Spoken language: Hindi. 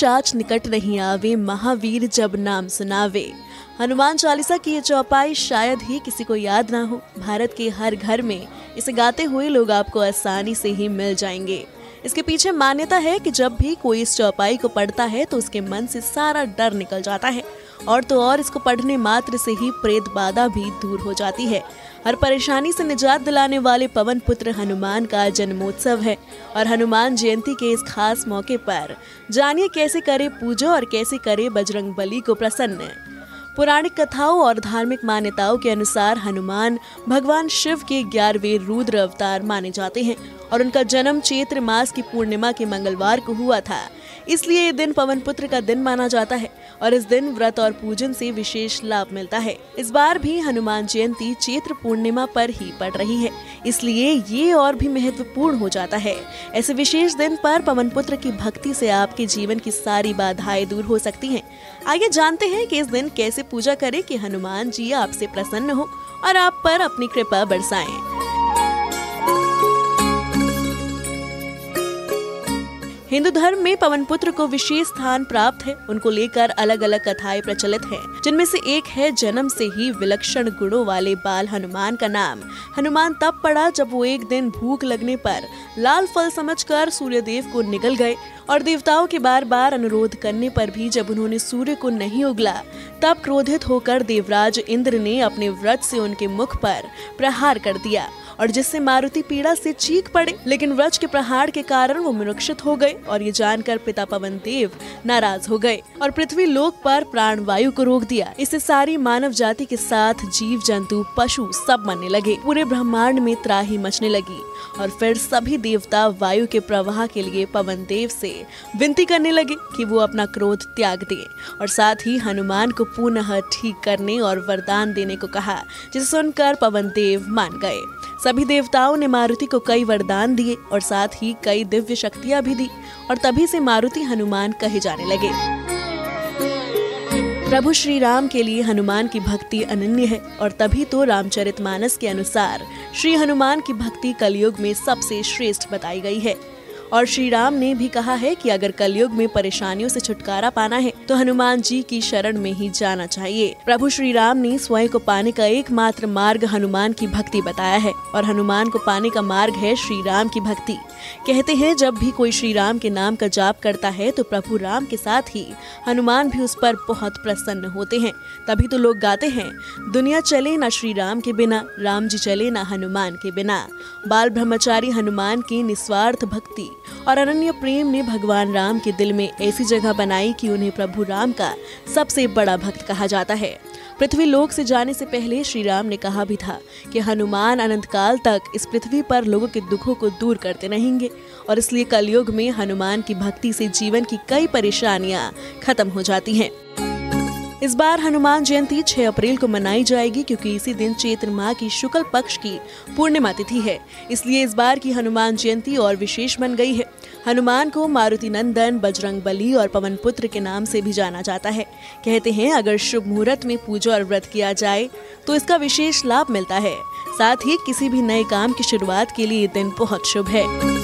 पिशाच निकट नहीं आवे, महावीर जब नाम सुनावे। हनुमान चालीसा की ये चौपाई शायद ही किसी को याद ना हो। भारत के हर घर में इसे गाते हुए लोग आपको आसानी से ही मिल जाएँगे। इसके पीछे मान्यता है कि जब भी कोई इस चौपाई को पढ़ता है तो उसके मन से सारा डर निकल जाता है। और तो और इसको पढ़ने मात्र से ही प्रेत बाधा भी दूर हो जाती है। हर परेशानी से निजात दिलाने वाले पवन पुत्र हनुमान का जन्मोत्सव है। और हनुमान जयंती के इस खास मौके पर, जानिए कैसे करे पूजा और कैसे करे बजरंग बली को प्रसन्न। पौराणिक कथाओं और धार्मिक मान्यताओं के अनुसार हनुमान भगवान शिव के ग्यारहवें रुद्र अवतार माने जाते हैं और उनका जन्म चैत्र मास की पूर्णिमा के मंगलवार को हुआ था। इसलिए ये दिन पवन पुत्र का दिन माना जाता है। और इस दिन व्रत और पूजन से विशेष लाभ मिलता है। इस बार भी हनुमान जयंती चैत्र पूर्णिमा पर ही पड़ रही है। इसलिए ये और भी महत्वपूर्ण हो जाता है। ऐसे विशेष दिन पर पवन पुत्र की भक्ति से आपके जीवन की सारी बाधाएँ दूर हो सकती हैं। आइए जानते हैं कि इस दिन कैसे पूजा करें कि हनुमान जी आपसे प्रसन्न हो और आप पर अपनी कृपा बरसाएँ। हिंदू धर्म में पवन पुत्र को विशेष स्थान प्राप्त है। उनको लेकर अलग अलग कथाएँ प्रचलित हैं, जिनमें से एक है जन्म से ही विलक्षण गुणों वाले बाल हनुमान का नाम। हनुमान तब पड़ा जब वो एक दिन भूख लगने पर लाल फल समझकर सूर्यदेव को निकल गए। और देवताओं के बार बार अनुरोध करने पर भी जब उन्होंने सूर्य को नहीं उगला, तब क्रोधित होकर देवराज इंद्र ने अपने व्रत से उनके मुख पर प्रहार कर दिया और जिससे मारुति पीड़ा से चीख पड़े, लेकिन व्रज के प्रहार के कारण वो मुरक्षित हो गए और ये जानकर पिता पवन देव नाराज़ हो गए और पृथ्वी लोक पर प्राण वायु को रोक दिया। इससे सारी मानव जाति के साथ जीव जंतु पशु सब मरने लगे। पूरे ब्रह्मांड में त्राही मचने लगी और फिर सभी देवता वायु के प्रवाह के लिए पवन देव से विनती करने लगे कि वो अपना क्रोध त्याग दे और साथ ही हनुमान को पुनः ठीक करने और वरदान देने को कहा, जिसे सुनकर पवन देव मान गए। सभी देवताओं ने मारुति को कई वरदान दिए और साथ ही कई दिव्य शक्तियाँ भी दी और तभी से मारुति हनुमान कहे जाने लगे। प्रभु श्री राम के लिए हनुमान की भक्ति अनन्य है और तभी तो रामचरितमानस के अनुसार श्री हनुमान की भक्ति कलयुग में सबसे श्रेष्ठ बताई गई है। और श्री राम ने भी कहा है कि अगर कलयुग में परेशानियों से छुटकारा पाना है तो हनुमान जी की शरण में ही जाना चाहिए। प्रभु श्री राम ने स्वयं को पाने का एकमात्र मार्ग हनुमान की भक्ति बताया है, और हनुमान को पाने का मार्ग है श्री राम की भक्ति। कहते हैं, जब भी कोई श्री राम के नाम का जाप करता है तो प्रभु राम के साथ ही हनुमान भी उस पर बहुत प्रसन्न होते हैं। तभी तो लोग गाते हैं, दुनिया चले न श्री राम के बिना, राम जी चले न हनुमान के बिना। बाल ब्रह्मचारी हनुमान की निस्वार्थ भक्ति और अनन्य प्रेम ने भगवान राम के दिल में ऐसी जगह बनाई कि उन्हें प्रभु राम का सबसे बड़ा भक्त कहा जाता है। पृथ्वी लोक से जाने से पहले श्री राम ने कहा भी था कि हनुमान अनंत काल तक इस पृथ्वी पर लोगों के दुखों को दूर करते रहेंगे और इसलिए कलयुग में हनुमान की भक्ति से जीवन की कई परेशानियाँ खत्म हो जाती हैं। इस बार हनुमान जयंती 6 अप्रैल को मनाई जाएगी क्योंकि इसी दिन चैत्र माह की शुक्ल पक्ष की पूर्णिमा तिथि है। इसलिए इस बार की हनुमान जयंती और विशेष बन गई है। हनुमान को मारुति नंदन, बजरंग बली और पवन पुत्र के नाम से भी जाना जाता है। कहते हैं, अगर शुभ मुहूर्त में पूजा और व्रत किया जाए तो इसका विशेष लाभ मिलता है। साथ ही किसी भी नए काम की शुरुआत के लिए दिन बहुत शुभ है।